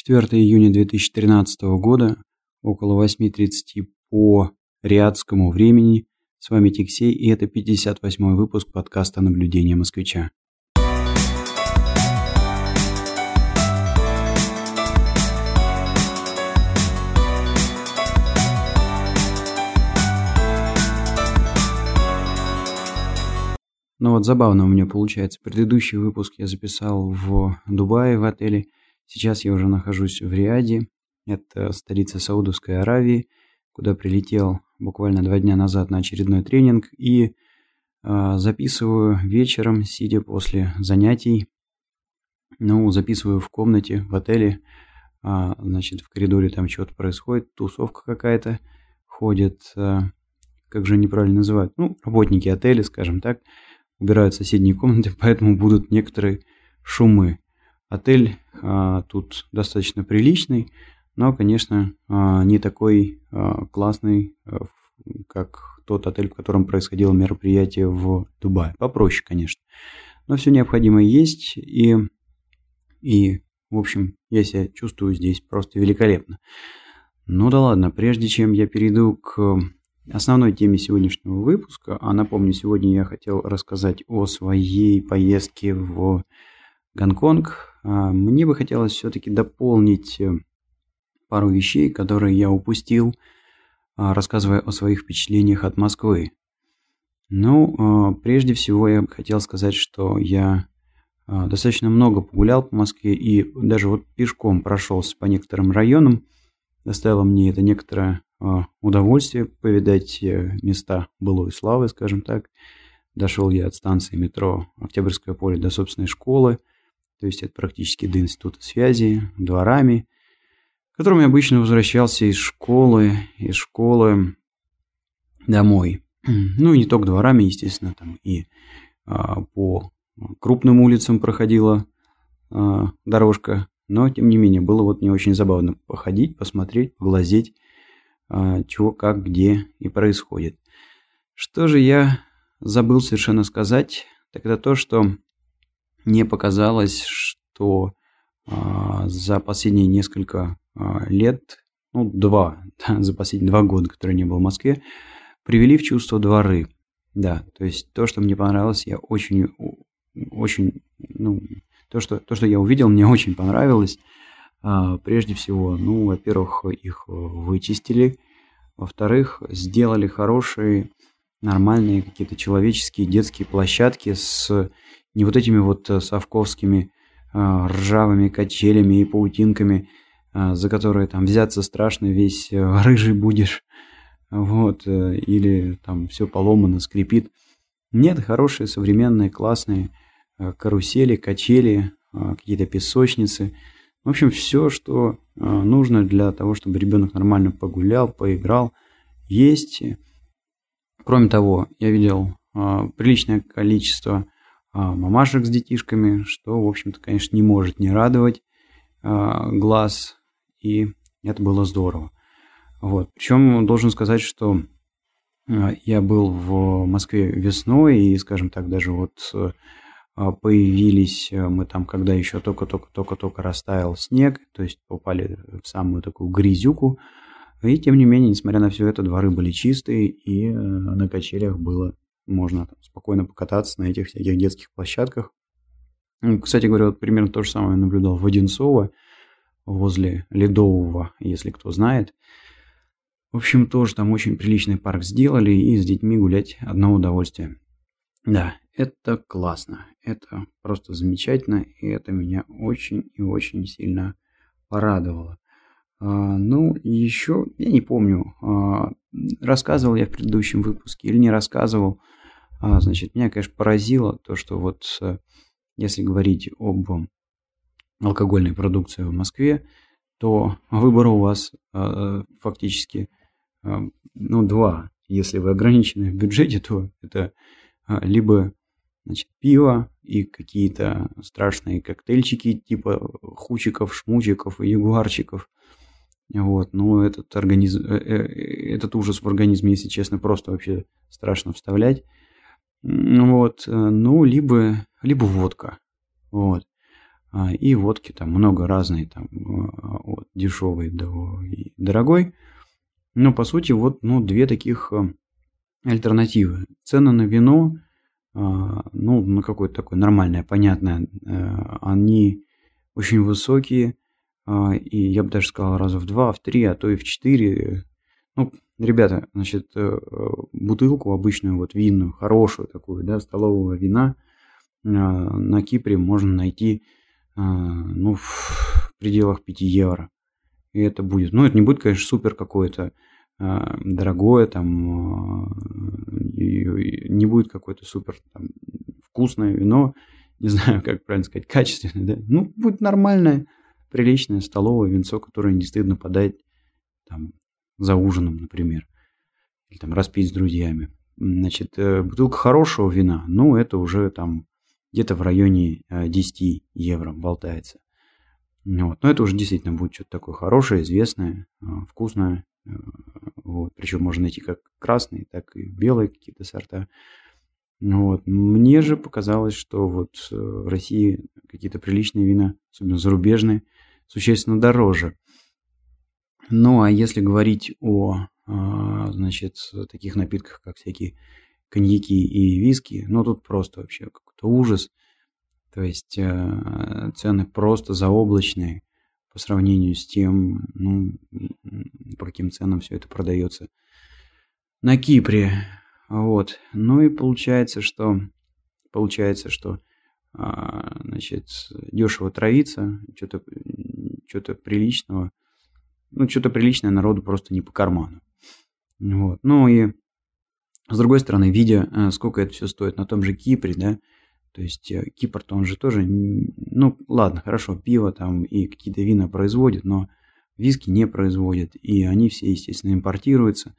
4 июня 2013 года, около 8.30 по риадскому времени. С вами Тиксей, и это 58 выпуск подкаста «Наблюдение москвича». Ну вот забавно у меня получается. Предыдущий выпуск я записал в Дубае, в отеле. Сейчас я уже нахожусь в Риаде. Это столица Саудовской Аравии, куда прилетел буквально два дня назад на очередной тренинг. И э, записываю вечером, сидя после занятий. Ну, записываю в комнате, в отеле. А, значит, в коридоре там что-то происходит, тусовка какая-то ходит. А, как же неправильно называют? Ну, работники отеля, скажем так убирают соседние комнаты, поэтому будут некоторые шумы. Отель тут достаточно приличный, но, конечно, а, не такой а, классный, а, как тот отель, в котором происходило мероприятие в Дубае. Попроще, конечно. Но все необходимое есть, и, и, в общем, я себя чувствую здесь просто великолепно. Ну да ладно, прежде чем я перейду к основной теме сегодняшнего выпуска. А напомню, сегодня я хотел рассказать о своей поездке в Гонконг. А, мне бы хотелось все-таки дополнить э, пару вещей, которые я упустил, а, рассказывая о своих впечатлениях от Москвы. Ну, а, прежде всего я хотел сказать, что я достаточно много погулял по Москве и даже вот пешком прошелся по некоторым районам. Доставило мне это некоторое удовольствие повидать э, места былой славы, скажем так. Дошел я от станции метро Октябрьское поле до собственной школы, то есть это практически до института связи, дворами, которым я обычно возвращался из школы, из школы домой. Ну и не только дворами, естественно, там и а, по крупным улицам проходила а, дорожка, но тем не менее было вот не очень забавно походить, посмотреть, поглазеть а, чего, как, где и происходит. Что же я забыл совершенно сказать, так это то, что мне показалось, что а, за последние несколько а, лет, ну, два, да, за последние два года, которые не был в Москве, привели в чувство дворы. Да, то есть то, что мне понравилось, я очень, очень, ну, то, что, то, что я увидел, мне очень понравилось. А, прежде всего, ну, во-первых, их вычистили, во-вторых, сделали хорошие, нормальные какие-то человеческие детские площадки с не вот этими вот э, совковскими а, ржавыми качелями и паутинками, а, за которые там взяться страшно, весь э, рыжий будешь, вот, э, или там все поломано, скрипит. Нет, хорошие, современные, классные карусели, качели, какие-то песочницы – в общем, все, что э, нужно для того, чтобы ребенок нормально погулял, поиграл, есть. Кроме того, я видел э, приличное количество э, мамашек с детишками, что, в общем-то, конечно, не может не радовать глаз, и это было здорово. Вот. Причем должен сказать, что я был в Москве весной, и, скажем так, даже вот а, появились мы там, когда еще только-только-только-только растаял снег, то есть попали в самую такую грязюку. И тем не менее, несмотря на все это, дворы были чистые, и на качелях было можно там, спокойно покататься на этих всяких детских площадках. Кстати говоря, вот примерно то же самое наблюдал в Одинцово, возле Ледового, если кто знает. В общем, тоже там очень приличный парк сделали, и с детьми гулять одно удовольствие. Да, это классно, это просто замечательно, и это меня очень и очень сильно порадовало. А, ну, еще, я не помню, а, рассказывал я в предыдущем выпуске или не рассказывал. А, значит, меня, конечно, поразило то, что вот э, если говорить об алкогольной продукции в Москве, то выбор у вас э, фактически э, ну, два. Если вы ограничены в бюджете, то это а, либо значит, пиво и какие-то страшные коктейльчики типа хучиков, шмучиков и ягуарчиков. Вот, но этот, организм, э, э, этот ужас в организме, если честно, просто вообще страшно вставлять. Вот, э, ну, либо, либо водка. Вот. А, и водки там много разные, там дешевый до дорогой. Но, по сути, вот ну, две таких э, альтернативы. Цены на вино, а, ну, на какое-то такое нормальное, понятное, э, они очень высокие, а, и я бы даже сказал раза в два, в три, а то и в четыре. Ну, ребята, значит, э, бутылку обычную, вот винную, хорошую такую, да, столового вина на Кипре можно найти, ну, в пределах 5 евро. И это будет, ну, это не будет, конечно, супер какое-то дорогое, там, не будет какое-то супер там, вкусное вино, не знаю, как правильно сказать, качественное, да? Ну, будет нормальное, приличное столовое винцо, которое не стыдно подать там за ужином, например, или там распить с друзьями. Значит, э, бутылка хорошего вина, ну, это уже там где-то в районе 10 э, евро болтается. Вот. Но это уже действительно будет что-то такое хорошее, известное, а, вкусное. Э, вот. Причем можно найти как красные, так и белые какие-то сорта. Вот. Мне же показалось, что вот э, в России какие-то приличные вина, особенно зарубежные, существенно дороже. Ну, а если говорить о, а, значит, таких напитках, как всякие коньяки и виски, ну, тут просто вообще какой-то ужас. То есть э, цены просто заоблачные по сравнению с тем, ну, по каким ценам все это продается на Кипре. Вот. Ну и получается, что получается, что а, значит, дешево травиться, что-то что приличного, ну, что-то приличное народу просто не по карману. Вот. Ну и с другой стороны, видя, э, сколько это все стоит на том же Кипре, да, то есть э, Кипр-то он же тоже, ну ладно, хорошо, пиво там и какие-то вина производит, но виски не производят. И они все, естественно, импортируются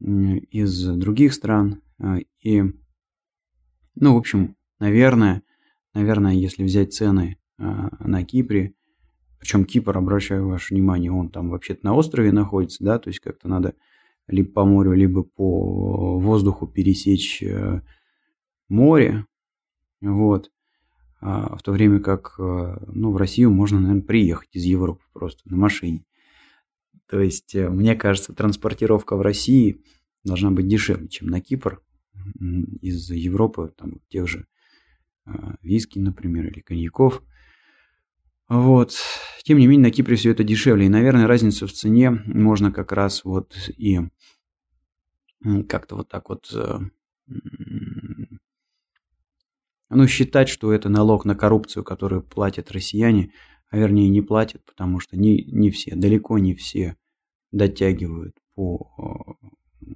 из других стран. А, и, ну, в общем, наверное, наверное, если взять цены на Кипре, причем Кипр, обращаю ваше внимание, он там вообще-то на острове находится, да, то есть как-то надо либо по морю, либо по воздуху пересечь э, море, вот. А в то время как э, ну, в Россию можно, наверное, приехать из Европы просто на машине. То есть, э, мне кажется, транспортировка в России должна быть дешевле, чем на Кипр из Европы, там, тех же виски, например, или коньяков. Вот. Тем не менее, на Кипре все это дешевле. И, наверное, разницу в цене можно как раз вот и как-то вот так вот ну, считать, что это налог на коррупцию, который платят россияне, а вернее не платят, потому что не, не все, далеко не все дотягивают по,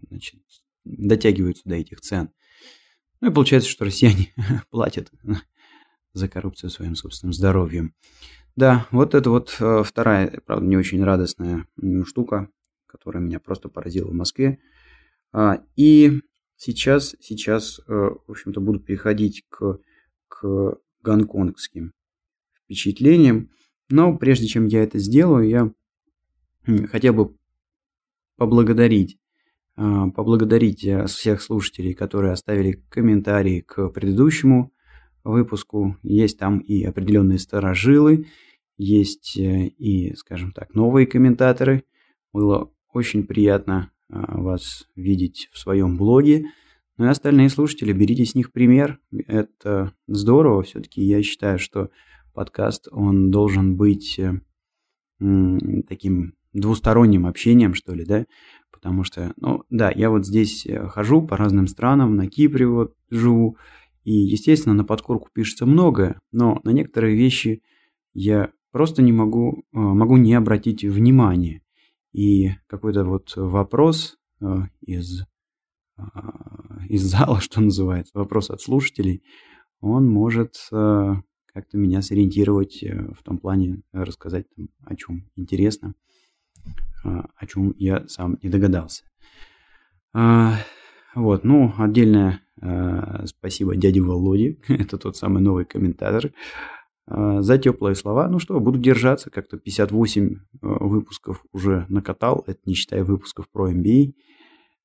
значит, дотягиваются до этих цен. Ну и получается, что россияне платят за коррупцию своим собственным здоровьем. Да, вот это вот э, вторая, правда, не очень радостная штука, которая меня просто поразила в Москве. А, и сейчас, сейчас, э, в общем-то, буду переходить к к гонконгским впечатлениям. Но прежде чем я это сделаю, я хотел бы поблагодарить, а, поблагодарить э, всех слушателей, которые оставили комментарии к предыдущему выпуску. Есть там и определенные старожилы, есть э, и, скажем так, новые комментаторы. Было очень приятно а, вас видеть в своем блоге. Ну и остальные слушатели, берите с них пример. Это здорово. Все-таки я считаю, что подкаст, он должен быть э, таким двусторонним общением, что ли, да? Потому что, ну, да, я вот здесь э, хожу по разным странам, на Кипре вот живу, и, естественно, на подкорку пишется многое, но на некоторые вещи я просто не могу, э, могу не обратить внимания. И какой-то вот вопрос из а, из зала, что называется, вопрос от слушателей, он может э, как-то меня сориентировать э, в том плане, рассказать там, о чем интересно, о чем я сам не догадался. А, вот, ну, отдельное э, спасибо дяде Володе, это тот самый новый комментатор, за теплые слова. Ну что, буду держаться, как-то 58 выпусков уже накатал, это не считая выпусков про MBA.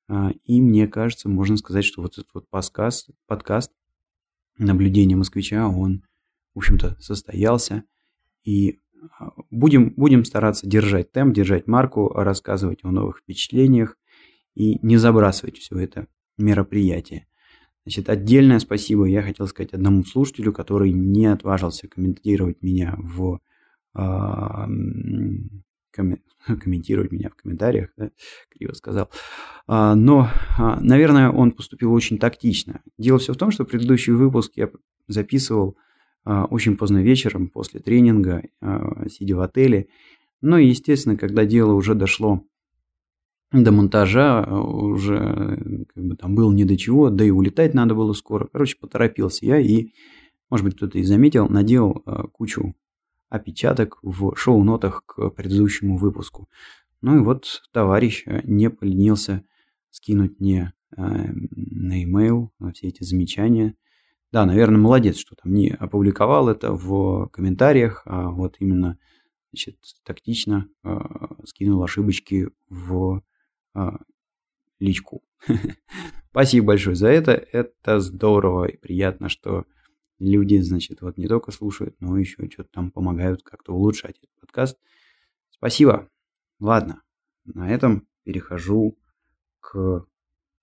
А, и мне кажется, можно сказать, что вот этот вот подкаст, подкаст наблюдения москвича, он, в общем-то, состоялся. И будем, будем стараться держать темп, держать марку, рассказывать о новых впечатлениях и не забрасывать все это мероприятие. Значит, отдельное спасибо я хотел сказать одному слушателю, который не отважился комментировать меня в э, комментировать меня в комментариях, да, криво сказал. А, но, а, наверное, он поступил очень тактично. Дело все в том, что предыдущий выпуск я записывал а, очень поздно вечером после тренинга, а, сидя в отеле. Ну и, естественно, когда дело уже дошло до монтажа, уже как бы там было не до чего, да и улетать надо было скоро. Короче, поторопился я и, может быть, кто-то и заметил, наделал а, кучу опечаток в шоу-нотах к предыдущему выпуску. Ну и вот товарищ не поленился скинуть мне на e-mail все эти замечания – да, наверное, молодец, что там не опубликовал это в комментариях, а вот именно значит, тактично э, скинул ошибочки в э, личку. Спасибо большое за это. Это здорово и приятно, что люди, значит, вот не только слушают, но еще что-то там помогают как-то улучшать этот подкаст. Спасибо. Ладно, на этом перехожу к,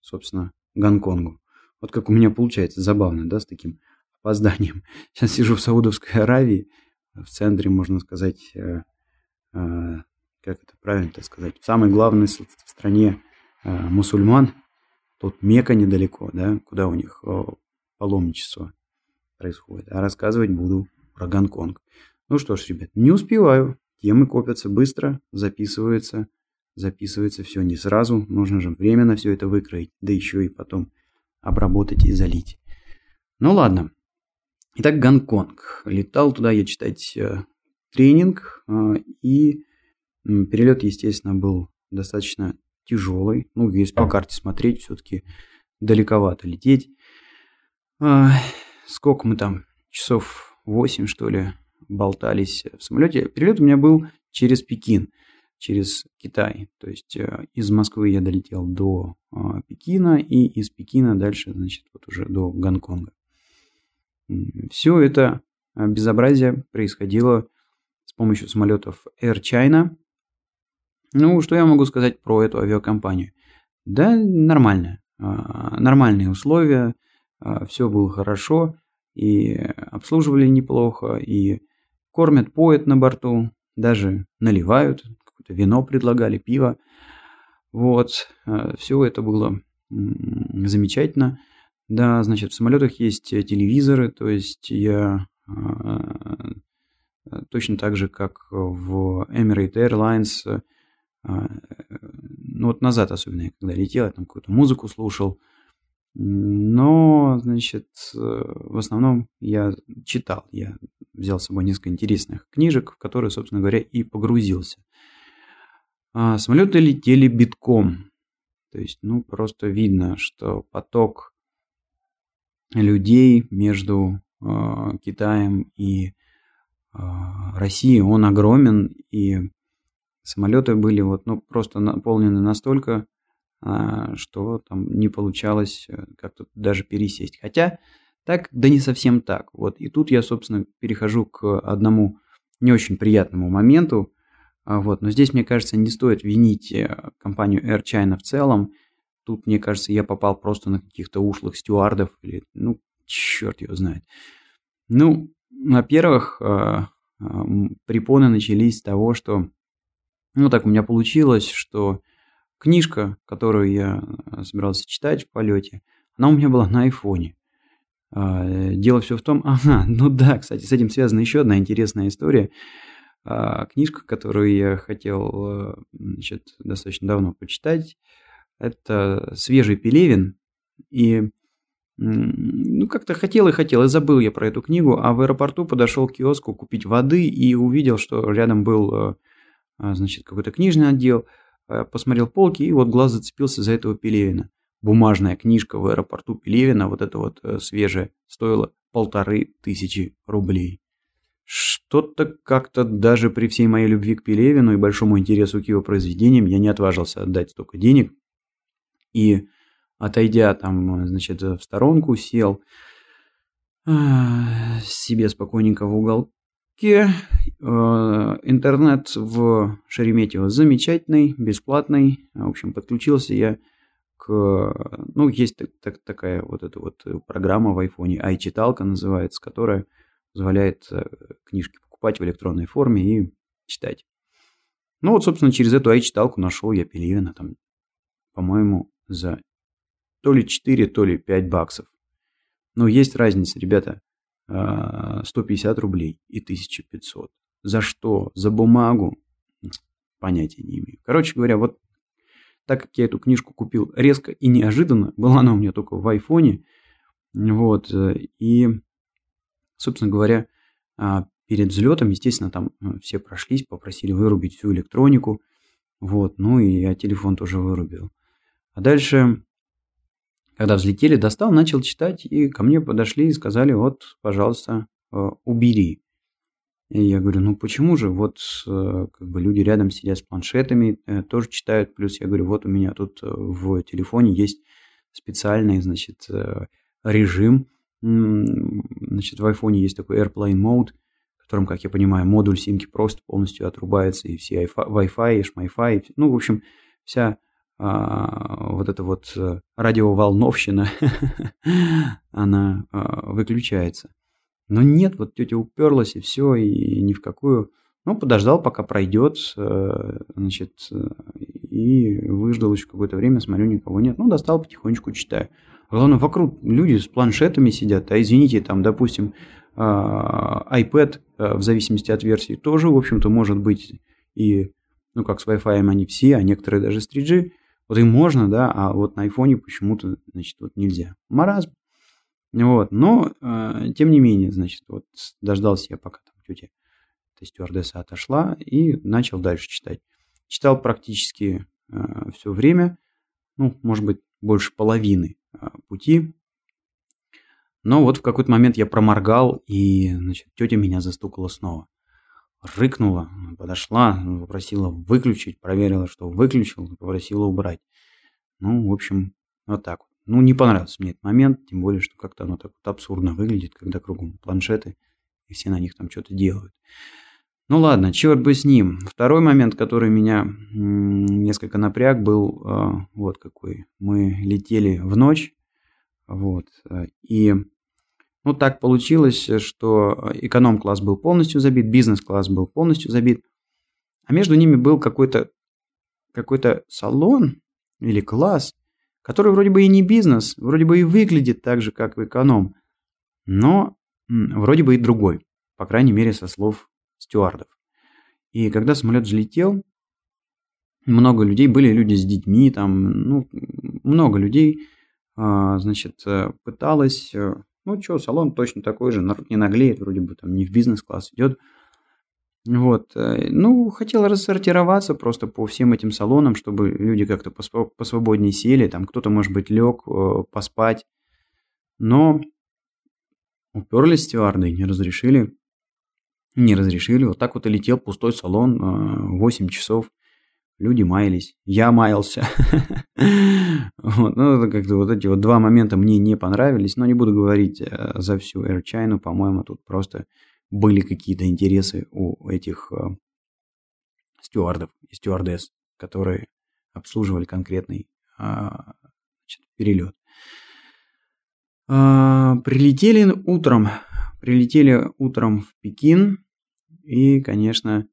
собственно, Гонконгу. Вот как у меня получается забавно, да, с таким опозданием. Сейчас сижу в Саудовской Аравии, в центре, можно сказать, э, э, как это правильно-то сказать, в самой главной стране э, мусульман. Тут Мека недалеко, да, куда у них паломничество происходит. А рассказывать буду про Гонконг. Ну что ж, ребят, не успеваю. Темы копятся быстро, записываются. Записывается все не сразу. Нужно же время на все это выкроить. Да еще и потом обработать и залить. Ну ладно. Итак, Гонконг. Летал туда я читать э, тренинг, э, и перелет, естественно, был достаточно тяжелый. Ну, весь по карте смотреть, все-таки далековато лететь. Э, сколько мы там? Часов 8, что ли, болтались в самолете. Перелет у меня был через Пекин через Китай. То есть э, из Москвы я долетел до а, Пекина и из Пекина дальше, значит, вот уже до Гонконга. Все это а, безобразие происходило с помощью самолетов Air China. Ну, что я могу сказать про эту авиакомпанию? Да, нормально. А, нормальные условия, все было хорошо, и обслуживали неплохо, и кормят, поят на борту, даже наливают, какое-то вино предлагали, пиво. Вот, э, все это было замечательно. Да, значит, в самолетах есть ну, то есть я точно так же, как в Emirates Airlines, ну вот назад особенно, я когда летел, я там какую-то музыку слушал, но, значит, в основном я читал, я взял с собой несколько интересных книжек, в которые, собственно говоря, и погрузился. А самолеты летели битком. То есть, ну, просто видно, что поток людей между э, Китаем и э, Россией, он огромен, и самолеты были вот, ну, просто наполнены настолько, э, что там не получалось э, как-то даже пересесть. Хотя так, да не совсем так. Вот, и тут я, собственно, перехожу к одному не очень приятному моменту, а, вот. Но здесь, мне кажется, не стоит винить э, компанию Air China в целом. Тут, мне кажется, я попал просто на каких-то ушлых стюардов. Или, ну, черт его знает. Ну, во-первых, э, препоны начались с того, что, ну, так у меня получилось, что книжка, которую я собирался читать в полете, она у меня была на айфоне. А, дело все в том, ага, ну да, кстати, с этим связана еще одна интересная история. А, книжка, которую я хотел э, значит, достаточно давно почитать. Это «Свежий Пелевин». И ну, как-то хотел и хотел, и забыл я про эту книгу, а в аэропорту подошел к киоску купить воды и увидел, что рядом был, э, значит, какой-то книжный отдел, э, посмотрел полки, и вот глаз зацепился за этого Пелевина. Бумажная книжка в аэропорту Пелевина, вот эта вот свежая, стоила полторы тысячи рублей. Что-то как-то даже при всей моей любви к Пелевину и большому интересу к его произведениям я не отважился отдать столько денег. И отойдя там, значит, в сторонку, сел а, себе спокойненько в уголке э, интернет в Шереметьево замечательный, бесплатный. В общем, подключился я к... Ну, есть так, так, такая вот эта вот программа в айфоне, iChitалка называется, которая позволяет э, книжки покупать в электронной форме и читать. Ну вот, собственно, через эту iChitалку нашел я Пелевина там, по-моему, за то ли 4, то ли 5 баксов. Но есть разница, ребята. 150 а, рублей и 1500. За что? За бумагу? Понятия не имею. Короче говоря, вот так как я эту книжку купил резко и неожиданно, была она у меня только в айфоне, вот, и, собственно говоря, а, перед взлетом, естественно, там э, все прошлись, попросили вырубить всю электронику, вот, ну и я телефон тоже вырубил. А дальше когда взлетели, достал, начал читать, и ко мне подошли и сказали, вот, пожалуйста, э, убери. И я говорю, ну почему же? Вот э, как бы люди рядом сидят с планшетами, э, тоже читают. Плюс я говорю, вот у меня тут в телефоне есть специальный, значит, режим. Значит, в айфоне есть такой Airplane Mode, в котором, как я понимаю, модуль симки просто полностью отрубается, и все Wi-Fi, и шмай-фай, ну, в общем, вся вот эта вот э, радиоволновщина, она а, выключается. Но нет, вот тетя уперлась и все, и ни в какую. Ну, подождал, пока пройдет, э, значит, э, и выждал еще какое-то время, смотрю, никого нет. Ну, достал потихонечку, читаю. Главное, вокруг люди с планшетами сидят, а извините, там, допустим, а, iPad, в зависимости от версии, тоже, в общем-то, может быть и, ну, как с Wi-Fi они все, а некоторые даже с 3G, вот и можно, да, а вот на айфоне почему-то, значит, вот нельзя. Маразм. Вот, но, э, тем не менее, значит, вот дождался я, пока там тетя, эта стюардесса отошла, и начал дальше читать. Читал практически э, все время, ну, может быть, больше половины э, пути. Но вот в какой-то момент я проморгал, и, значит, тетя меня застукала снова рыкнула, подошла, попросила выключить, проверила, что выключил, попросила убрать. Ну, в общем, вот так вот. Ну, не понравился мне этот момент, тем более, что как-то оно так вот абсурдно выглядит, когда кругом планшеты, и все на них там что-то делают. Ну ладно, черт бы с ним. Второй момент, который меня несколько напряг, был э, вот какой. Мы летели в ночь, вот, э, и ну, так получилось, что эконом-класс был полностью забит, бизнес-класс был полностью забит, а между ними был какой-то какой-то салон или класс, который вроде бы и не бизнес, вроде бы и выглядит так же, как в эконом, но вроде бы и другой, по крайней мере, со слов стюардов. И когда самолет взлетел, много людей, были люди с детьми, там, ну, много людей, а, значит, э, пыталось э, ну что, салон точно такой же, народ не наглеет, вроде бы там не в бизнес-класс идет. Вот, э, ну, хотел рассортироваться просто по всем этим салонам, чтобы люди как-то посвободнее сели, там кто-то, может быть, лег э, поспать. Но уперлись стюарды, не разрешили. Не разрешили. Вот так вот и летел пустой салон 8 э, часов люди маялись, я маялся. вот, ну, как-то вот эти вот два момента мне не понравились, но не буду говорить э, за всю Air China, по-моему, тут просто были какие-то интересы у этих э, стюардов и стюардесс, которые обслуживали конкретный э, значит, перелет. Э, прилетели утром, прилетели утром в Пекин, и, конечно,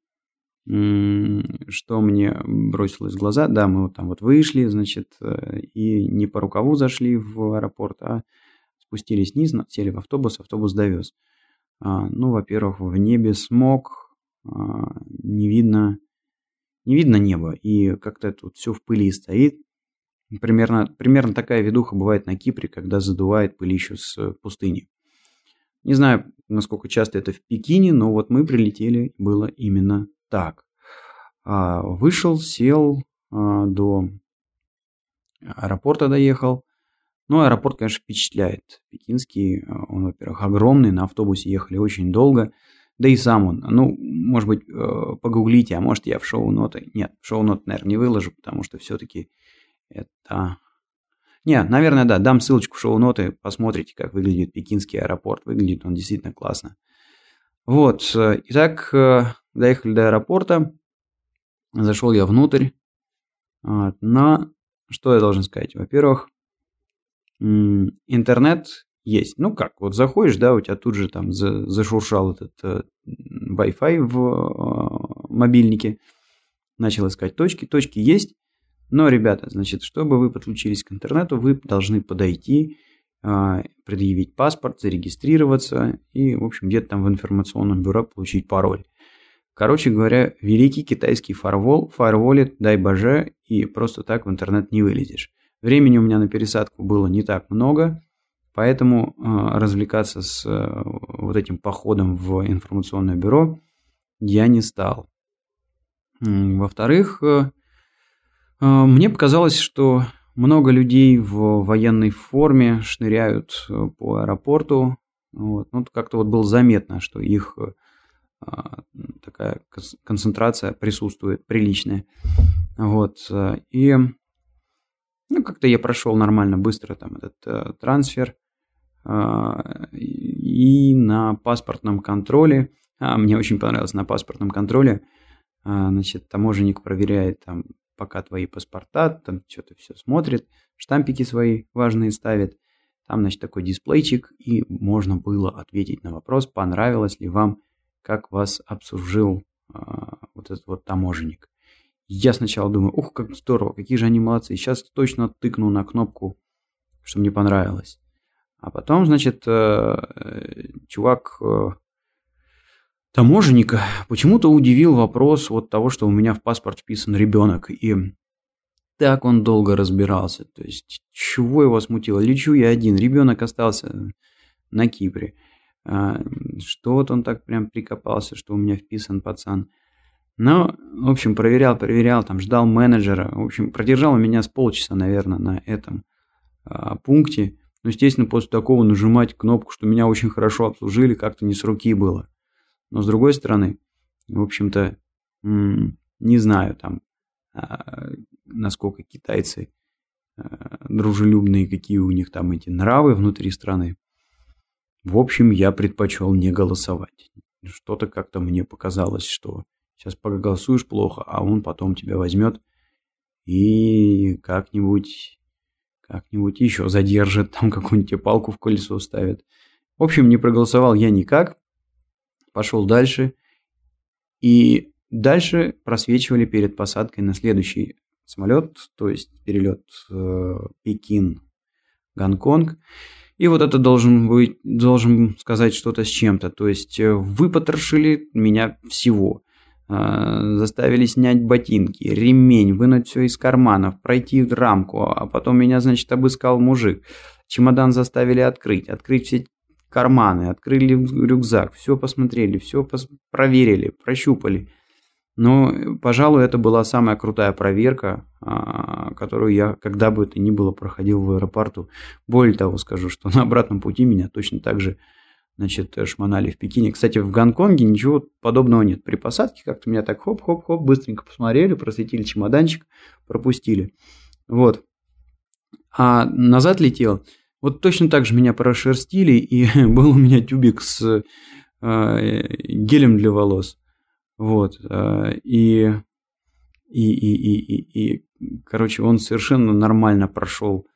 что мне бросилось в глаза, да, мы вот там вот вышли, значит, э, и не по рукаву зашли в аэропорт, а спустились вниз, сели в автобус, автобус довез. А, ну, во-первых, в небе смог, а, не видно, не видно неба, и как-то тут все в пыли стоит. Примерно, примерно такая видуха бывает на Кипре, когда задувает пылищу с пустыни. Не знаю, насколько часто это в Пекине, но вот мы прилетели, было именно так. А, вышел, сел а, до аэропорта доехал. Ну, аэропорт, конечно, впечатляет. Пекинский, а, он, во-первых, огромный, на автобусе ехали очень долго. Да и сам он, ну, может быть, э, погуглите, а может я в шоу-ноты. Нет, шоу-ноты, наверное, не выложу, потому что все-таки это... Не, наверное, да, дам ссылочку в шоу-ноты, посмотрите, как выглядит пекинский аэропорт. Выглядит он действительно классно. Вот, итак, доехали до аэропорта, зашел я внутрь, вот, но что я должен сказать? Во-первых, интернет есть. Ну как, вот заходишь, да, у тебя тут же там зашуршал этот э, Wi-Fi в э, мобильнике, начал искать точки, точки есть, но, ребята, значит, чтобы вы подключились к интернету, вы должны подойти, э, предъявить паспорт, зарегистрироваться и, в общем, где-то там в информационном бюро получить пароль. Короче говоря, великий китайский фарвол, фаерволит, дай боже, и просто так в интернет не вылезешь. Времени у меня на пересадку было не так много, поэтому э, развлекаться с э, вот этим походом в информационное бюро я не стал. Во-вторых, э, э, мне показалось, что много людей в военной форме шныряют э, по аэропорту. Вот. Ну, как-то вот было заметно, что их э, такая концентрация присутствует приличная. Вот. И ну, как-то я прошел нормально, быстро там этот э, трансфер. Э, и на паспортном контроле, а, мне очень понравилось на паспортном контроле, э, значит, таможенник проверяет там пока твои паспорта, там что-то все смотрит, штампики свои важные ставит. Там, значит, такой дисплейчик, и можно было ответить на вопрос, понравилось ли вам, как вас обслужил э, вот этот вот таможенник. Я сначала думаю, ух, как здорово, какие же они молодцы. Сейчас точно тыкну на кнопку, что мне понравилось. А потом, значит, э, чувак э, таможенника почему-то удивил вопрос вот того, что у меня в паспорт вписан ребенок. И так он долго разбирался. То есть, чего его смутило? Лечу я один, ребенок остался на Кипре. А, что вот он так прям прикопался, что у меня вписан пацан. Но, в общем, проверял, проверял, там ждал менеджера. В общем, продержал меня с полчаса, наверное, на этом а, пункте. Но, естественно, после такого нажимать кнопку, что меня очень хорошо обслужили, как-то не с руки было. Но, с другой стороны, в общем-то, не знаю там, а, насколько китайцы дружелюбные, какие у них там эти нравы внутри страны. В общем, я предпочел не голосовать. Что-то как-то мне показалось, что Сейчас проголосуешь плохо, а он потом тебя возьмет и как-нибудь как-нибудь еще задержит, там какую-нибудь тебе палку в колесо ставит. В общем, не проголосовал я никак. Пошел дальше. И дальше просвечивали перед посадкой на следующий самолет, то есть перелет э, Пекин-Гонконг. И вот это должен быть, должен сказать что-то с чем-то. То есть э, вы потрошили меня всего. А, заставили снять ботинки, ремень, вынуть все из карманов, пройти рамку, а потом меня, значит, обыскал мужик. Чемодан заставили открыть, открыть все карманы, открыли рюкзак, все посмотрели, все пос проверили, прощупали. Но, пожалуй, это была самая крутая проверка, а, которую я, когда бы это ни было, проходил в аэропорту. Более того, скажу, что на обратном пути меня точно так же значит, шмонали в Пекине. Кстати, в Гонконге ничего подобного нет. При посадке как-то меня так хоп-хоп-хоп, быстренько посмотрели, просветили чемоданчик, пропустили. Вот. А назад летел. Вот точно так же меня прошерстили, и был у меня тюбик с э, гелем для волос. Вот. Э, и, и, и, и, и, и, короче, он совершенно нормально прошел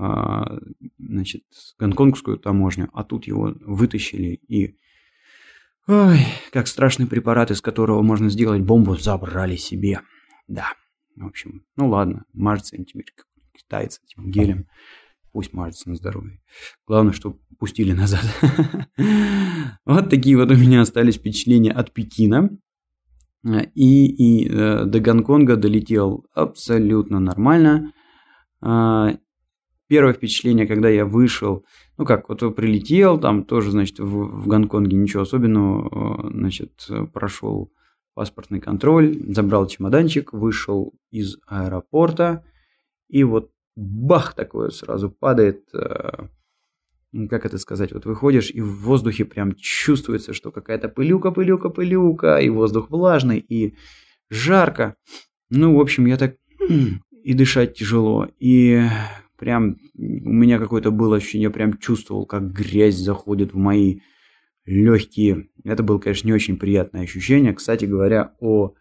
а, значит, гонконгскую таможню, а тут его вытащили и... Ой, как страшный препарат, из которого можно сделать бомбу, забрали себе. Да, в общем, ну ладно, мажется им теперь китайцы этим гелем. Пусть мажется на здоровье. Главное, что пустили назад. Вот такие вот у меня остались впечатления от Пекина. И, и э, до Гонконга долетел абсолютно нормально. А, первое впечатление, когда я вышел, ну как, вот прилетел, там тоже, значит, в, в Гонконге ничего особенного, значит, прошел паспортный контроль, забрал чемоданчик, вышел из аэропорта, и вот бах такое сразу падает, э, как это сказать, вот выходишь, и в воздухе прям чувствуется, что какая-то пылюка, пылюка, пылюка, и воздух влажный, и жарко. Ну, в общем, я так и дышать тяжело, и прям у меня какое-то было ощущение, прям чувствовал, как грязь заходит в мои легкие. Это было, конечно, не очень приятное ощущение. Кстати говоря, о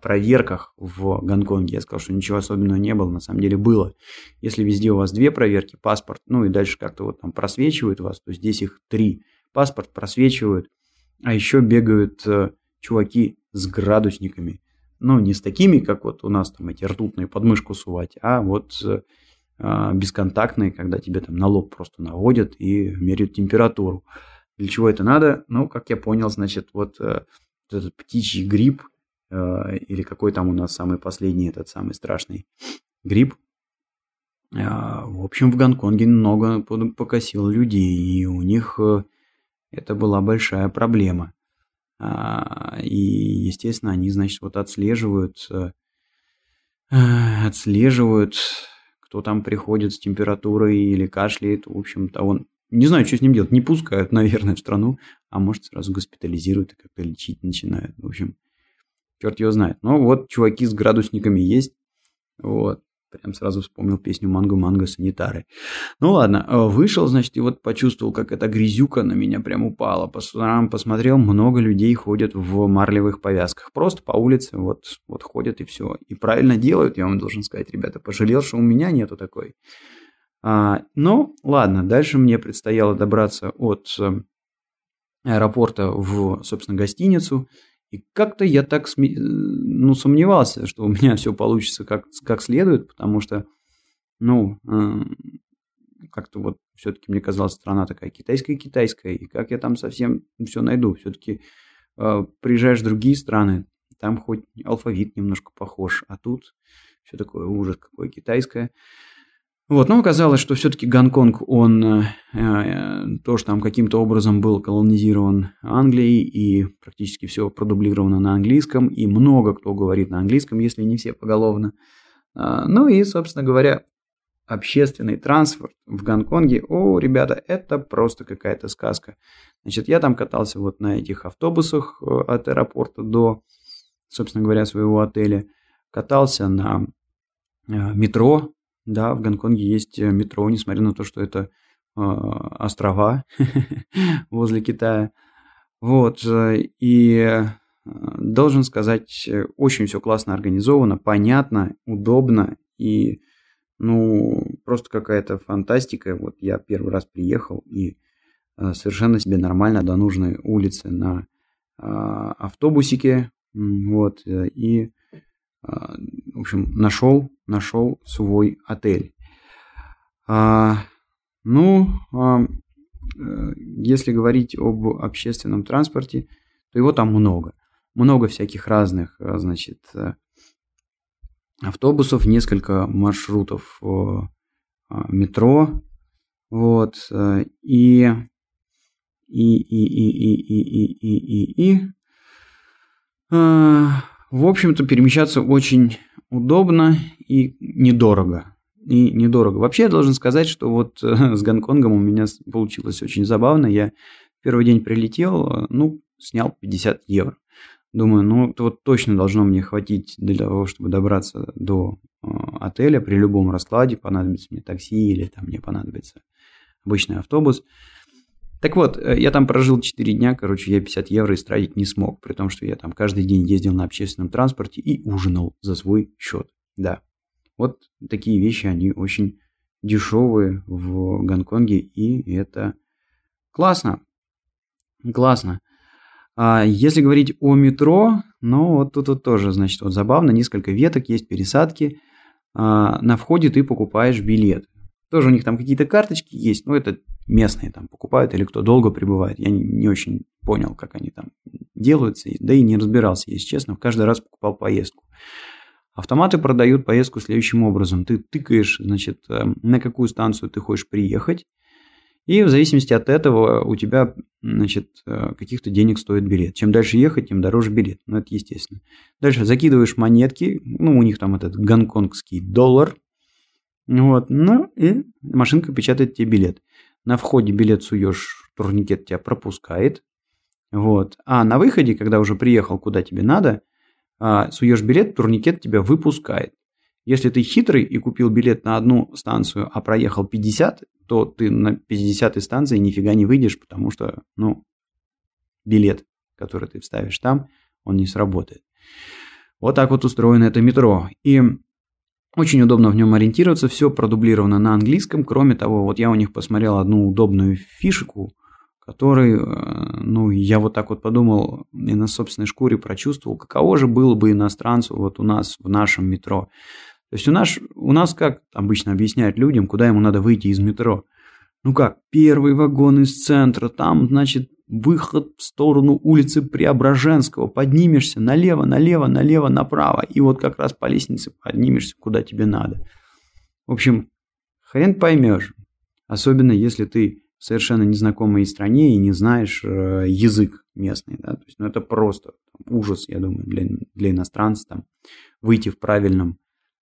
проверках в Гонконге. Я сказал, что ничего особенного не было, на самом деле было. Если везде у вас две проверки, паспорт, ну и дальше как-то вот там просвечивают вас, то здесь их три. Паспорт просвечивают, а еще бегают э, чуваки с градусниками. Ну, не с такими, как вот у нас там эти ртутные подмышку сувать, а вот э, а, бесконтактные, когда тебе там на лоб просто наводят и меряют температуру. Для чего это надо? Ну, как я понял, значит, вот, э, этот птичий грипп, или какой там у нас самый последний, этот самый страшный грипп, э, в общем, в Гонконге много покосил людей, и у них э, это была большая проблема. И, естественно, они, значит, вот отслеживают, э, отслеживают, кто там приходит с температурой или кашляет. В общем-то, он не знаю, что с ним делать. Не пускают, наверное, в страну, а может сразу госпитализируют и как-то лечить начинают. В общем, черт его знает. Но вот чуваки с градусниками есть. Вот. Прям сразу вспомнил песню «Манго-манго санитары». Ну ладно, э, вышел, значит, и вот почувствовал, как эта грязюка на меня прям упала. Посмотрел, много людей ходят в марлевых повязках. Просто по улице вот, вот ходят и все. И правильно делают, я вам должен сказать, ребята. Пожалел, что у меня нету такой. А, ну, ладно, дальше мне предстояло добраться от э, аэропорта в, собственно, гостиницу. И как-то я так сме... ну, сомневался, что у меня все получится как, как следует, потому что, ну, э, как-то вот все-таки мне казалось, страна такая китайская-китайская, и как я там совсем все найду. Все-таки э, приезжаешь в другие страны, там хоть алфавит немножко похож, а тут все такое ужас какое китайское. Вот, но оказалось, что все-таки Гонконг, он э, э, тоже там каким-то образом был колонизирован Англией, и практически все продублировано на английском, и много кто говорит на английском, если не все поголовно. Э, ну и, собственно говоря, общественный транспорт в Гонконге, о, ребята, это просто какая-то сказка. Значит, я там катался вот на этих автобусах э, от аэропорта до, собственно говоря, своего отеля, катался на э, метро, да, в Гонконге есть э, метро, несмотря на то, что это э, острова возле Китая. Вот, э, и э, должен сказать, очень все классно организовано, понятно, удобно и, ну, просто какая-то фантастика. Вот я первый раз приехал и совершенно себе нормально до нужной улицы на автобусике, вот, и а, в общем, нашел, нашел свой отель. А, ну, а, э, если говорить об общественном транспорте, то его там много. Много всяких разных, э, значит, э, автобусов, несколько маршрутов метро, вот, и и и и и и и и и в общем-то, перемещаться очень удобно и недорого. И недорого. Вообще, я должен сказать, что вот э, с Гонконгом у меня получилось очень забавно. Я первый день прилетел, э, ну, снял 50 евро. Думаю, ну, это вот точно должно мне хватить для того, чтобы добраться до э, отеля при любом раскладе. Понадобится мне такси или там мне понадобится обычный автобус. Так вот, э, я там прожил 4 дня, короче, я 50 евро истратить не смог, при том, что я там каждый день ездил на общественном транспорте и ужинал за свой счет. Да, вот такие вещи, они очень дешевые в Гонконге, и это классно. Классно. А если говорить о метро, ну вот тут вот тоже, значит, вот забавно, несколько веток, есть пересадки. А, на входе ты покупаешь билет. Тоже у них там какие-то карточки есть, но это местные там покупают или кто долго пребывает. Я не, не очень понял, как они там делаются, да и не разбирался, если честно. Каждый раз покупал поездку. Автоматы продают поездку следующим образом. Ты тыкаешь, значит, э, на какую станцию ты хочешь приехать, и в зависимости от этого у тебя, значит, э, каких-то денег стоит билет. Чем дальше ехать, тем дороже билет. Ну, это естественно. Дальше закидываешь монетки, ну, у них там этот гонконгский доллар, вот, ну, и машинка печатает тебе билет. На входе билет суешь, турникет тебя пропускает. Вот. А на выходе, когда уже приехал куда тебе надо, а, суешь билет, турникет тебя выпускает. Если ты хитрый и купил билет на одну станцию, а проехал 50, то ты на 50 станции нифига не выйдешь, потому что, ну, билет, который ты вставишь там, он не сработает. Вот так вот устроено это метро. И очень удобно в нем ориентироваться, все продублировано на английском. Кроме того, вот я у них посмотрел одну удобную фишку, который, э, ну, я вот так вот подумал и на собственной шкуре прочувствовал, каково же было бы иностранцу вот у нас в нашем метро. То есть у нас, у нас как обычно объясняют людям, куда ему надо выйти из метро. Ну как, первый вагон из центра, там, значит, выход в сторону улицы Преображенского, поднимешься налево, налево, налево, направо, и вот как раз по лестнице поднимешься, куда тебе надо. В общем, хрен поймешь, особенно если ты в совершенно незнакомой стране и не знаешь э, язык местный, да, то есть, ну, это просто ужас, я думаю, для, для иностранца там выйти в правильном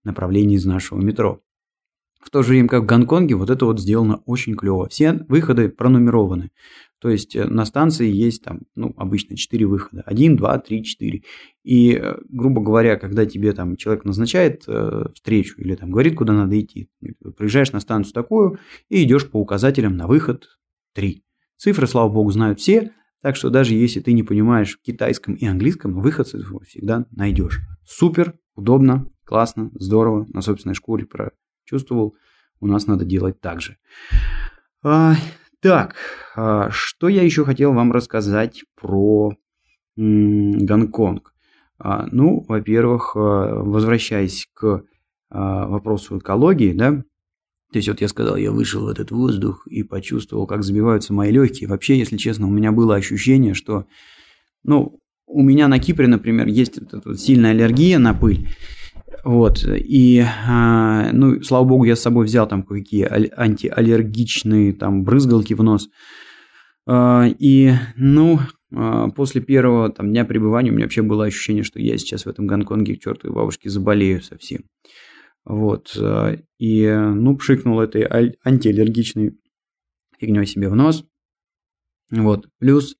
направлении из нашего метро. В то же время, как в Гонконге, вот это вот сделано очень клево. Все выходы пронумерованы. То есть э, на станции есть там, ну, обычно 4 выхода. 1, 2, 3, 4. И, э, грубо говоря, когда тебе там человек назначает э, встречу или там говорит, куда надо идти, приезжаешь на станцию такую и идешь по указателям на выход 3. Цифры, слава богу, знают все, так что даже если ты не понимаешь китайском и английском, выход всегда найдешь. Супер, удобно, классно, здорово, на собственной шкуре прочувствовал. У нас надо делать так же. А, так, а, что я еще хотел вам рассказать про м, Гонконг? А, ну, во-первых, а, возвращаясь к а, вопросу экологии, да, то есть вот я сказал, я вышел в этот воздух и почувствовал, как забиваются мои легкие. Вообще, если честно, у меня было ощущение, что, ну, у меня на Кипре, например, есть вот сильная аллергия на пыль. Вот, и, а, ну, слава богу, я с собой взял там какие антиаллергичные там брызгалки в нос. А, и, ну, а, после первого там дня пребывания у меня вообще было ощущение, что я сейчас в этом Гонконге к чертовой бабушке заболею совсем. Вот. И, ну, пшикнул этой антиаллергичной фигней себе в нос. Вот. Плюс,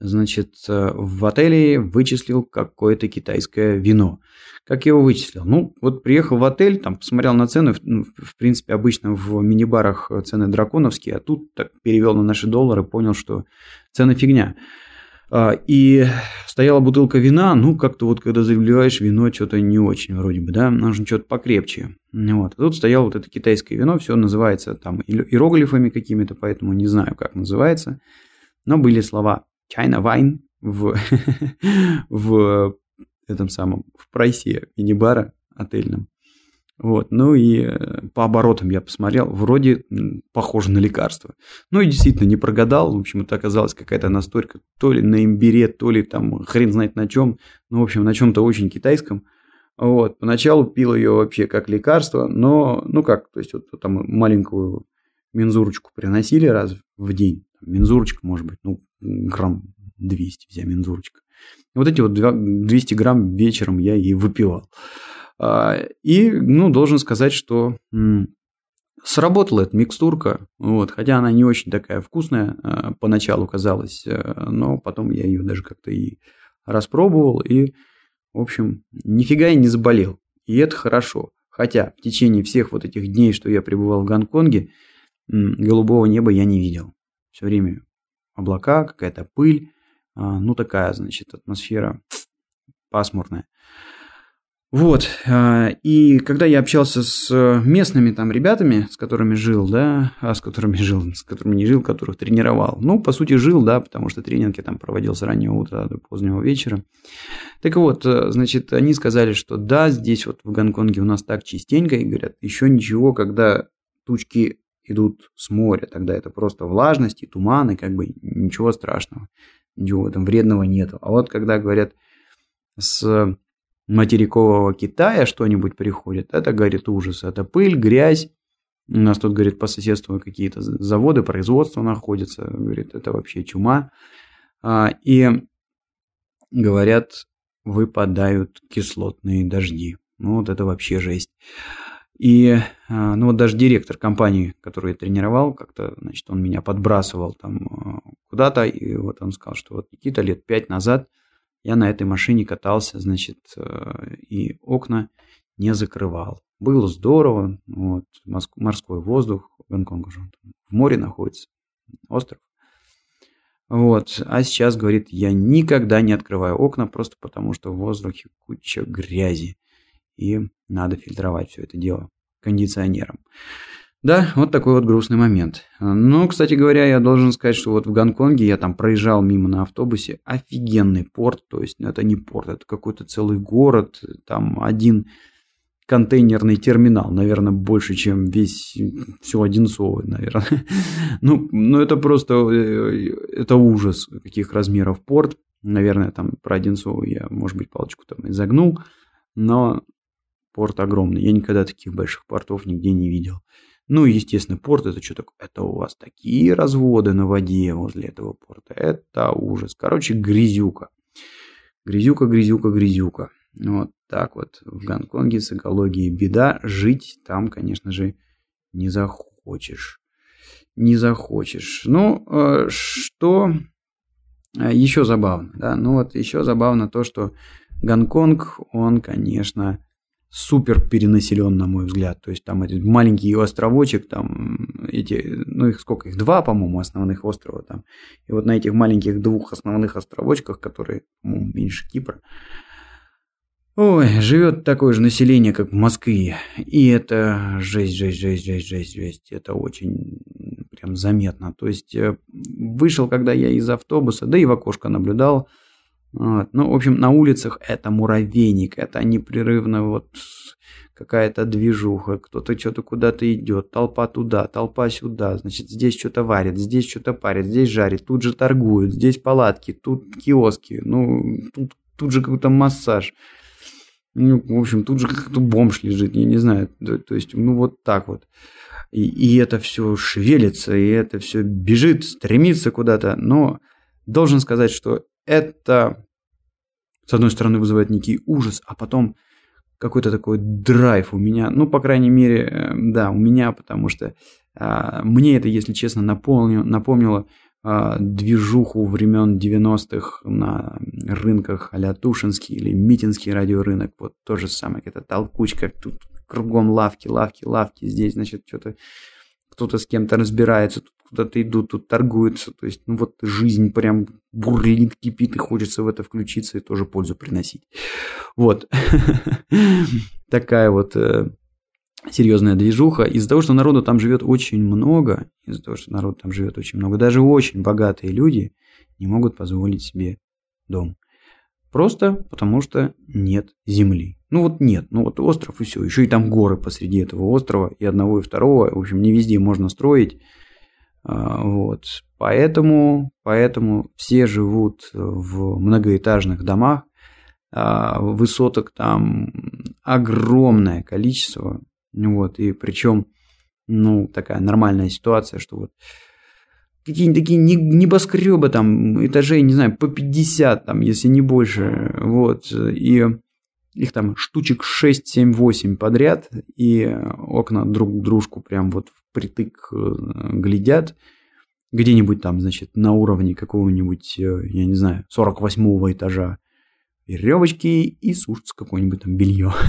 значит, э, в отеле вычислил какое-то китайское вино. Как я его вычислил? Ну, вот приехал в отель, там посмотрел на цены, ну, в принципе, обычно в мини-барах цены драконовские, а тут так перевел на наши доллары, понял, что цены фигня. А, и стояла бутылка вина, ну, как-то вот когда заливаешь вино, что-то не очень вроде бы, да, нужно что-то покрепче. Вот. А тут стояло вот это китайское вино, все называется там иероглифами какими-то, поэтому не знаю, как называется. Но были слова China Wine в, в этом самом, в прайсе мини-бара отельном. Вот, ну и э, по оборотам я посмотрел, вроде похоже на лекарство. Ну и действительно не прогадал, в общем, это оказалась какая-то настойка, то ли на имбире, то ли там хрен знает на чем, ну, в общем, на чем-то очень китайском. Вот, поначалу пил ее вообще как лекарство, но, ну как, то есть вот там маленькую мензурочку приносили раз в день, мензурочка, может быть, ну, грамм 200 вся мензурочка. Вот эти вот 200 грамм вечером я и выпивал. А, и, ну, должен сказать, что сработала эта микстурка, вот, хотя она не очень такая вкусная а, поначалу казалась, э, но потом я ее даже как-то и распробовал, и, в общем, нифига я не заболел. И это хорошо. Хотя в течение всех вот этих дней, что я пребывал в Гонконге, голубого неба я не видел. Все время облака, какая-то пыль, а, ну такая, значит, атмосфера пасмурная. Вот, а, и когда я общался с местными там ребятами, с которыми жил, да, а с которыми жил, с которыми не жил, которых тренировал, ну, по сути, жил, да, потому что тренинг я там проводил с раннего утра до позднего вечера. Так вот, э, значит, они сказали, что да, здесь вот в Гонконге у нас так частенько, и говорят, еще ничего, когда тучки идут с моря, тогда это просто влажность и туман, и как бы ничего страшного, ничего этом вредного нету. А вот когда говорят с материкового Китая что-нибудь приходит, это, говорит, ужас. Это пыль, грязь. У нас тут, говорит, по соседству какие-то заводы, производства находятся. Говорит, это вообще чума. А, и, говорят, выпадают кислотные дожди. Ну, вот это вообще жесть. И, а, ну, вот даже директор компании, которую я тренировал, как-то, значит, он меня подбрасывал там а, куда-то, и вот он сказал, что вот Никита лет пять назад – я на этой машине катался, значит, э, и окна не закрывал. Было здорово, вот, морской воздух, Гонконг уже в море находится, остров. Вот. А сейчас говорит, я никогда не открываю окна, просто потому что в воздухе куча грязи. И надо фильтровать все это дело кондиционером. Да, вот такой вот грустный момент. Ну, кстати говоря, я должен сказать, что вот в Гонконге я там проезжал мимо на автобусе. Офигенный порт, то есть это не порт, это какой-то целый город. Там один контейнерный терминал, наверное, больше, чем весь, все Одинцово, наверное. ну, ну, это просто, э, это ужас, каких размеров порт. Наверное, там про Одинцово я, может быть, палочку там изогнул, но порт огромный. Я никогда таких больших портов нигде не видел. Ну, естественно, порт это что такое? Это у вас такие разводы на воде возле этого порта. Это ужас. Короче, грязюка. Грязюка, грязюка, грязюка. Вот так вот. В Гонконге с экологией беда. Жить там, конечно же, не захочешь. Не захочешь. Ну, э, что э, еще забавно, да? Ну вот еще забавно то, что Гонконг, он, конечно, супер перенаселен, на мой взгляд. То есть там этот маленький островочек, там эти, ну их сколько, их два, по-моему, основных острова там. И вот на этих маленьких двух основных островочках, которые, по-моему, меньше Кипра, ой, живет такое же население, как в Москве. И это жесть, жесть, жесть, жесть, жесть, жесть. Это очень прям заметно. То есть э, вышел, когда я из автобуса, да и в окошко наблюдал, вот. Ну, в общем, на улицах это муравейник, это непрерывно вот какая-то движуха, кто-то что-то куда-то идет, толпа туда, толпа сюда, значит, здесь что-то варит, здесь что-то парит, здесь жарит, тут же торгуют, здесь палатки, тут киоски, ну, тут, тут же какой-то массаж. Ну, в общем, тут же как-то бомж лежит, я не знаю, то, то есть, ну, вот так вот. И, и это все шевелится, и это все бежит, стремится куда-то, но должен сказать, что это, с одной стороны, вызывает некий ужас, а потом какой-то такой драйв у меня. Ну, по крайней мере, э, да, у меня, потому что а, мне это, если честно, напомнило, напомнило а, движуху времен 90-х на рынках а-ля Тушинский или Митинский радиорынок. Вот то же самое, это толкучка, тут кругом лавки, лавки, лавки, здесь, значит, что-то кто-то с кем-то разбирается, тут куда-то идут, тут торгуются. То есть, ну вот жизнь прям бурлит, кипит, и хочется в это включиться и тоже пользу приносить. Вот. Такая вот э, серьезная движуха. Из-за того, что народу там живет очень много, из-за того, что народу там живет очень много, даже очень богатые люди не могут позволить себе дом. Просто потому что нет земли. Ну вот нет, ну вот остров и все. Еще и там горы посреди этого острова, и одного, и второго. В общем, не везде можно строить. А, вот. Поэтому, поэтому все живут в многоэтажных домах. А, высоток там огромное количество. Вот. И причем, ну, такая нормальная ситуация, что вот какие-нибудь такие небоскребы там, этажей, не знаю, по 50 там, если не больше, вот, и их там штучек 6, 7, 8 подряд, и окна друг дружку прям вот впритык э, глядят, где-нибудь там, значит, на уровне какого-нибудь, э, я не знаю, 48 этажа веревочки и сушится какое-нибудь там белье.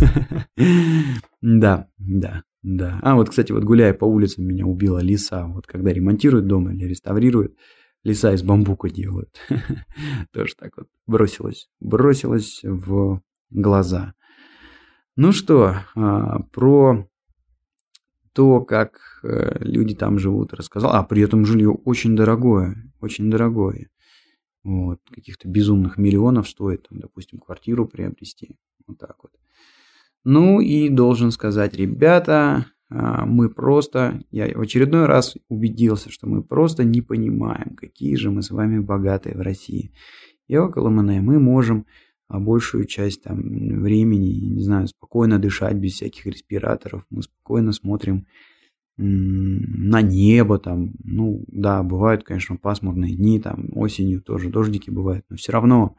Да, да. Да. А вот, кстати, вот гуляя по улицам, меня убила лиса. Вот когда ремонтируют дом или реставрируют, лиса из бамбука делают. Тоже так вот бросилась. Бросилась в глаза. Ну что, а, про то, как э, люди там живут, рассказал. А при этом жилье очень дорогое, очень дорогое. Вот, каких-то безумных миллионов стоит, там, допустим, квартиру приобрести. Вот так вот. Ну и должен сказать, ребята, а, мы просто, я в очередной раз убедился, что мы просто не понимаем, какие же мы с вами богатые в России. И около МН мы можем а большую часть там, времени, не знаю, спокойно дышать без всяких респираторов. Мы спокойно смотрим на небо там. Ну, да, бывают, конечно, пасмурные дни, там осенью тоже дождики бывают, но все равно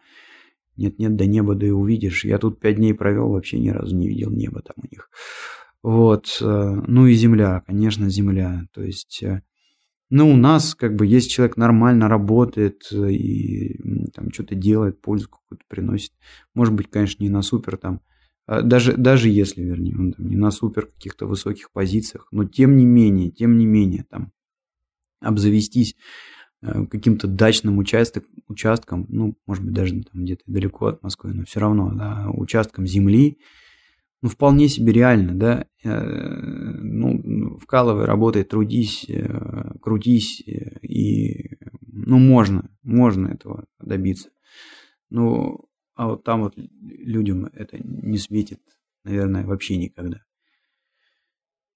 нет-нет, до неба, да и увидишь. Я тут пять дней провел, вообще ни разу не видел неба там у них. Вот. Э, ну и земля, конечно, земля. То есть, ну, у нас как бы есть человек нормально работает э, и там что-то делает, пользу какую-то приносит. Может быть, конечно, не на супер там, а даже, даже если, вернее, он там не на супер каких-то высоких позициях, но тем не менее, тем не менее, там, обзавестись э, каким-то дачным участок, участком, ну, может быть, даже там где-то далеко от Москвы, но все равно, да, участком земли, ну, вполне себе реально, да, э, ну, вкалывай, работай, трудись, э, крутись, и, ну, можно, можно этого добиться. Ну, а вот там вот людям это не светит, наверное, вообще никогда.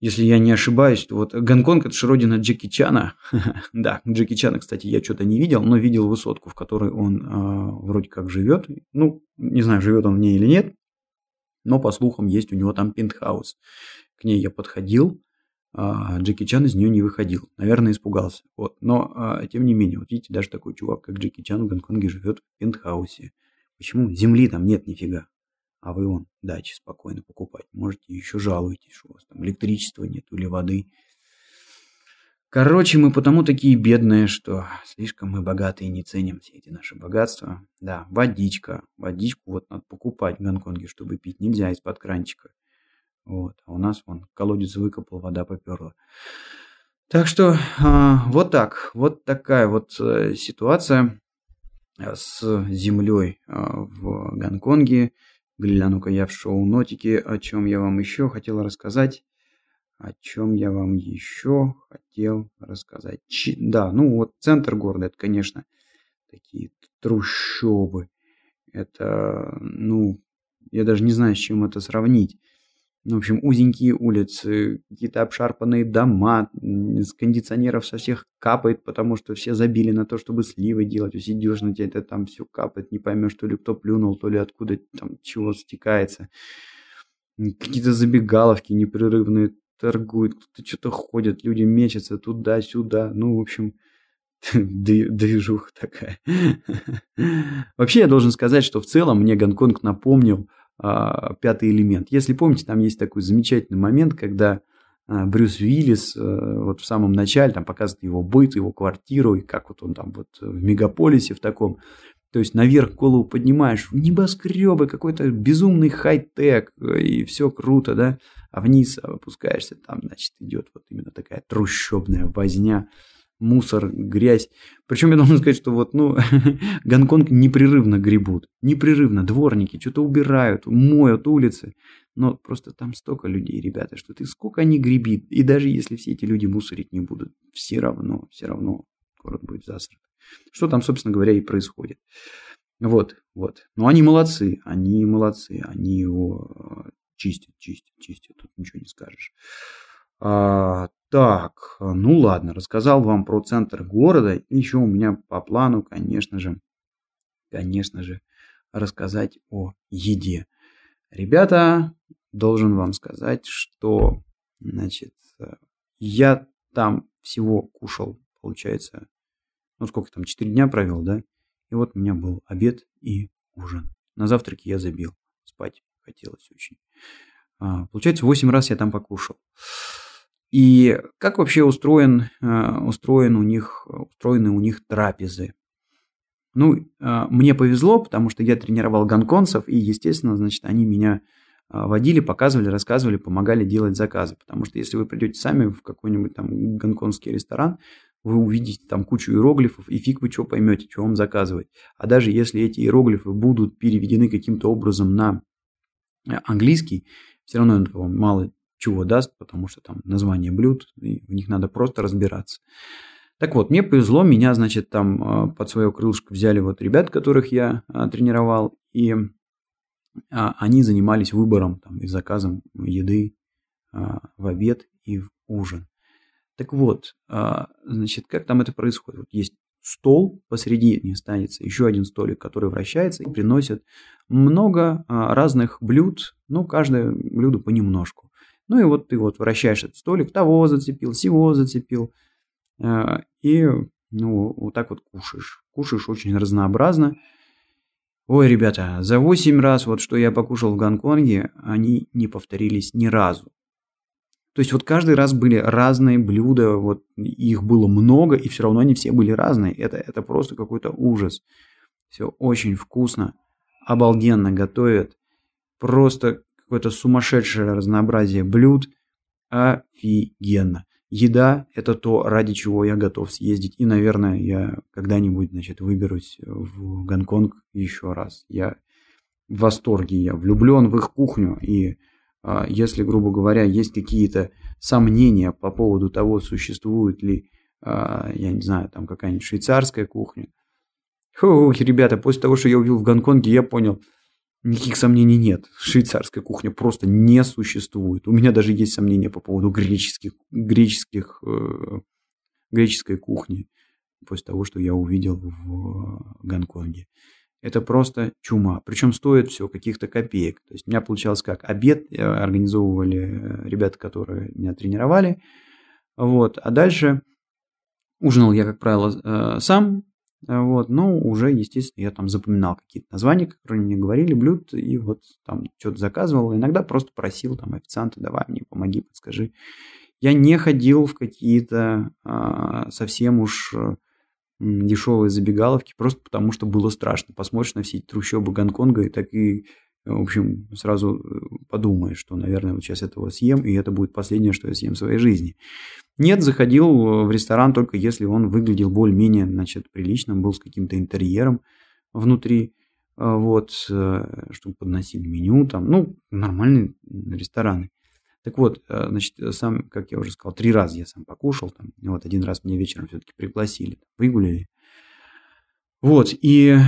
Если я не ошибаюсь, то вот Гонконг это же родина Джеки Чана. да, Джеки Чана, кстати, я что-то не видел, но видел высотку, в которой он э, вроде как живет. Ну, не знаю, живет он в ней или нет, но по слухам есть у него там пентхаус. К ней я подходил, а Джеки Чан из нее не выходил. Наверное, испугался. Вот. Но, а, тем не менее, вот видите, даже такой чувак, как Джеки Чан в Гонконге живет в пентхаусе. Почему? Земли там нет нифига а вы вон дачи спокойно покупать можете, еще жалуетесь, что у вас там электричества нет или воды. Короче, мы потому такие бедные, что слишком мы богатые и не ценим все эти наши богатства. Да, водичка. Водичку вот надо покупать в Гонконге, чтобы пить. Нельзя из-под кранчика. Вот. А у нас вон колодец выкопал, вода поперла. Так что а, вот так. Вот такая вот а, ситуация с землей а, в Гонконге. Гляну-ка я в шоу-нотики, о чем я вам еще хотел рассказать. О чем я вам еще хотел рассказать. Ч... Да, ну вот центр города, это, конечно, такие трущобы. Это, ну, я даже не знаю, с чем это сравнить. Ну, в общем, узенькие улицы, какие-то обшарпанные дома, с кондиционеров со всех капает, потому что все забили на то, чтобы сливы делать. Если идешь на тебя, это там все капает, не поймешь, то ли кто плюнул, то ли откуда там чего стекается. Какие-то забегаловки непрерывные торгуют, кто-то что-то ходит, люди мечутся туда-сюда. Ну, в общем, движуха такая. Вообще, я должен сказать, что в целом мне Гонконг напомнил а, пятый элемент. Если помните, там есть такой замечательный момент, когда а, Брюс Уиллис э, вот в самом начале там показывает его быт, его квартиру, и как вот он там вот в мегаполисе в таком. То есть наверх голову поднимаешь, небоскребы, какой-то безумный хай-тек, э, и все круто, да, а вниз опускаешься, там, значит, идет вот именно такая трущобная возня, мусор, грязь. Причем я должен сказать, что вот, ну, Гонконг непрерывно гребут. Непрерывно. Дворники что-то убирают, моют улицы. Но просто там столько людей, ребята, что ты сколько они гребит. И даже если все эти люди мусорить не будут, все равно, все равно город будет засран. Что там, собственно говоря, и происходит. Вот, вот. Но они молодцы, они молодцы, они его чистят, чистят, чистят. Тут ничего не скажешь. А, так, ну ладно, рассказал вам про центр города. Еще у меня по плану, конечно же, конечно же, рассказать о еде. Ребята, должен вам сказать, что, значит, я там всего кушал, получается, ну сколько там, 4 дня провел, да? И вот у меня был обед и ужин. На завтраке я забил, спать хотелось очень. А, получается, 8 раз я там покушал. И как вообще устроен, э, устроен у них, устроены у них трапезы? Ну, э, мне повезло, потому что я тренировал гонконцев, и, естественно, значит, они меня водили, показывали, рассказывали, помогали делать заказы. Потому что если вы придете сами в какой-нибудь там гонконгский ресторан, вы увидите там кучу иероглифов, и фиг вы что поймете, что вам заказывать. А даже если эти иероглифы будут переведены каким-то образом на английский, все равно это вам мало чего даст, потому что там название блюд, и в них надо просто разбираться. Так вот, мне повезло, меня, значит, там а, под свое крылышко взяли вот ребят, которых я а, тренировал, и а, они занимались выбором там, и заказом еды в обед и в ужин. Так вот, значит, как там это происходит? Вот есть стол, посередине станется еще один столик, который вращается и приносит много разных блюд, ну, каждое блюдо понемножку. Ну и вот ты вот вращаешь этот столик, того зацепил, всего зацепил. Э, и ну, вот так вот кушаешь. Кушаешь очень разнообразно. Ой, ребята, за 8 раз, вот что я покушал в Гонконге, они не повторились ни разу. То есть вот каждый раз были разные блюда, вот их было много, и все равно они все были разные. Это, это просто какой-то ужас. Все очень вкусно, обалденно готовят. Просто какое-то сумасшедшее разнообразие блюд. Офигенно. Еда – это то, ради чего я готов съездить. И, наверное, я когда-нибудь, значит, выберусь в Гонконг еще раз. Я в восторге, я влюблен в их кухню. И если, грубо говоря, есть какие-то сомнения по поводу того, существует ли, а, я не знаю, там какая-нибудь швейцарская кухня. Фу, ребята, после того, что я увидел в Гонконге, я понял – Никаких сомнений нет. Швейцарская кухня просто не существует. У меня даже есть сомнения по поводу греческих, греческих, э, греческой кухни после того, что я увидел в Гонконге. Это просто чума. Причем стоит все каких-то копеек. То есть у меня получалось как? Обед э, организовывали э, ребята, которые меня тренировали. Вот. А дальше ужинал я, как правило, э, сам. Вот, но уже, естественно, я там запоминал какие-то названия, которые мне говорили, блюд, и вот там что-то заказывал. Иногда просто просил там официанта, давай мне помоги, подскажи. Я не ходил в какие-то а, совсем уж дешевые забегаловки, просто потому что было страшно. Посмотришь на все эти трущобы Гонконга, и так и в общем, сразу э, подумаешь, что, наверное, вот сейчас этого съем, и это будет последнее, что я съем в своей жизни. Нет, заходил э, в ресторан только если он выглядел более-менее, значит, приличным, был с каким-то интерьером внутри, э, вот, чтобы подносили меню, там, ну, нормальные рестораны. Так вот, значит, сам, как я уже сказал, три раза я сам покушал, там, вот один раз мне вечером все-таки пригласили, выгуляли. Вот, и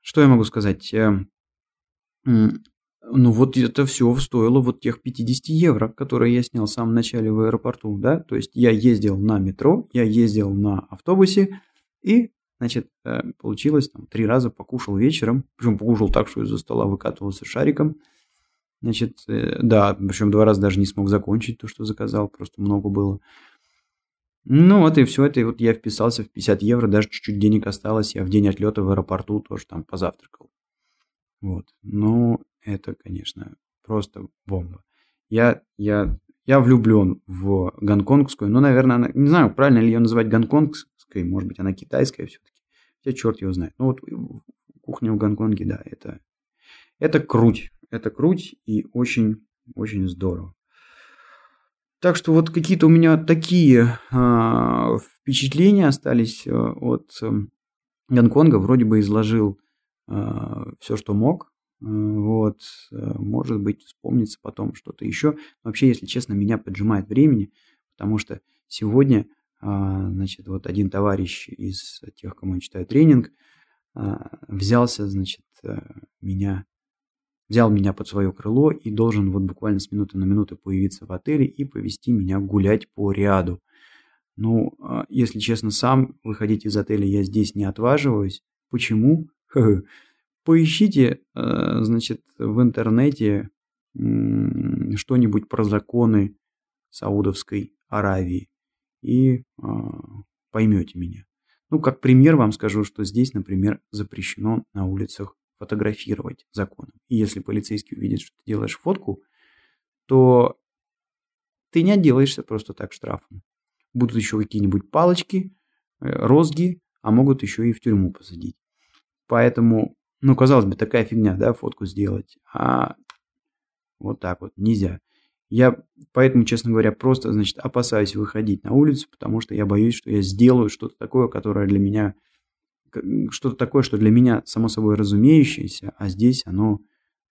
что я могу сказать? Ну вот это все стоило вот тех 50 евро, которые я снял в самом начале в аэропорту, да, то есть я ездил на метро, я ездил на автобусе и, значит, э, получилось там три раза покушал вечером, причем покушал так, что из-за стола выкатывался шариком, значит, э, да, причем два раза даже не смог закончить то, что заказал, просто много было. Ну вот и все это, и вот я вписался в 50 евро, даже чуть-чуть денег осталось, я в день отлета в аэропорту тоже там позавтракал. Вот. Ну, это, конечно, просто бомба. Я, я, я влюблен в гонконгскую, но, наверное, она, не знаю, правильно ли ее называть гонконгской, может быть, она китайская все-таки. Хотя черт его знает. Ну вот кухня в Гонконге, да, это, это круть. Это круть и очень, очень здорово. Так что вот какие-то у меня такие э, впечатления остались э, от э, Гонконга. Вроде бы изложил Э, все, что мог. Э, вот, э, может быть, вспомнится потом что-то еще. Вообще, если честно, меня поджимает времени, потому что сегодня, значит, вот один товарищ из тех, кому я читаю тренинг, взялся, значит, меня, взял меня под свое крыло и должен вот буквально с минуты на минуту появиться в отеле и повести меня гулять по ряду. Ну, если честно, сам выходить из отеля я здесь не отваживаюсь. Почему? Поищите, э, значит, в интернете что-нибудь про законы Саудовской Аравии и а, поймете меня. Ну, как пример вам скажу, что здесь, например, запрещено на улицах фотографировать законом. И если полицейский увидит, что ты делаешь фотку, то ты не отделаешься просто так штрафом. Будут еще какие-нибудь палочки, э, розги, а могут еще и в тюрьму посадить. Поэтому, ну, казалось бы, такая фигня, да, фотку сделать. А вот так вот нельзя. Я поэтому, честно говоря, просто, значит, опасаюсь выходить на улицу, потому что я боюсь, что я сделаю что-то такое, которое для меня, что-то такое, что для меня само собой разумеющееся, а здесь оно,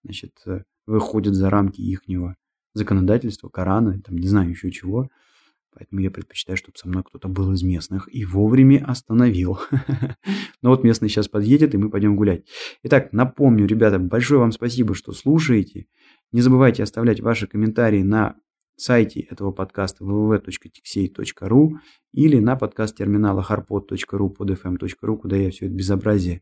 значит, э, выходит за рамки ихнего законодательства, Корана, там, не знаю еще чего. Поэтому я предпочитаю, чтобы со мной кто-то был из местных и вовремя остановил. Но вот местный сейчас подъедет, и мы пойдем гулять. Итак, напомню, ребята, большое вам спасибо, что слушаете. Не забывайте оставлять ваши комментарии на сайте этого подкаста www.tixey.ru или на подкаст терминала harpod.ru под fm.ru, куда я все это безобразие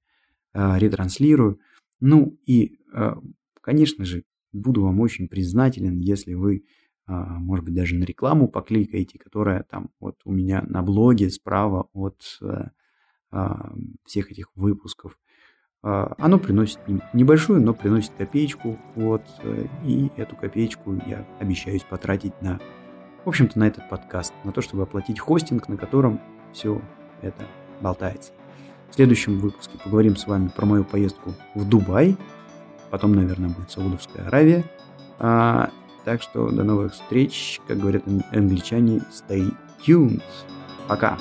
э, ретранслирую. Ну и, э, конечно же, буду вам очень признателен, если вы а, может быть, даже на рекламу покликаете, которая там вот у меня на блоге справа от э, всех этих выпусков. А, оно приносит небольшую, но приносит копеечку, вот, э, и эту копеечку я обещаюсь потратить на, в общем-то, на этот подкаст, на то, чтобы оплатить хостинг, на котором все это болтается. В следующем выпуске поговорим с вами про мою поездку в Дубай, потом, наверное, будет Саудовская Аравия, так что до новых встреч, как говорят англичане, stay tuned. Пока.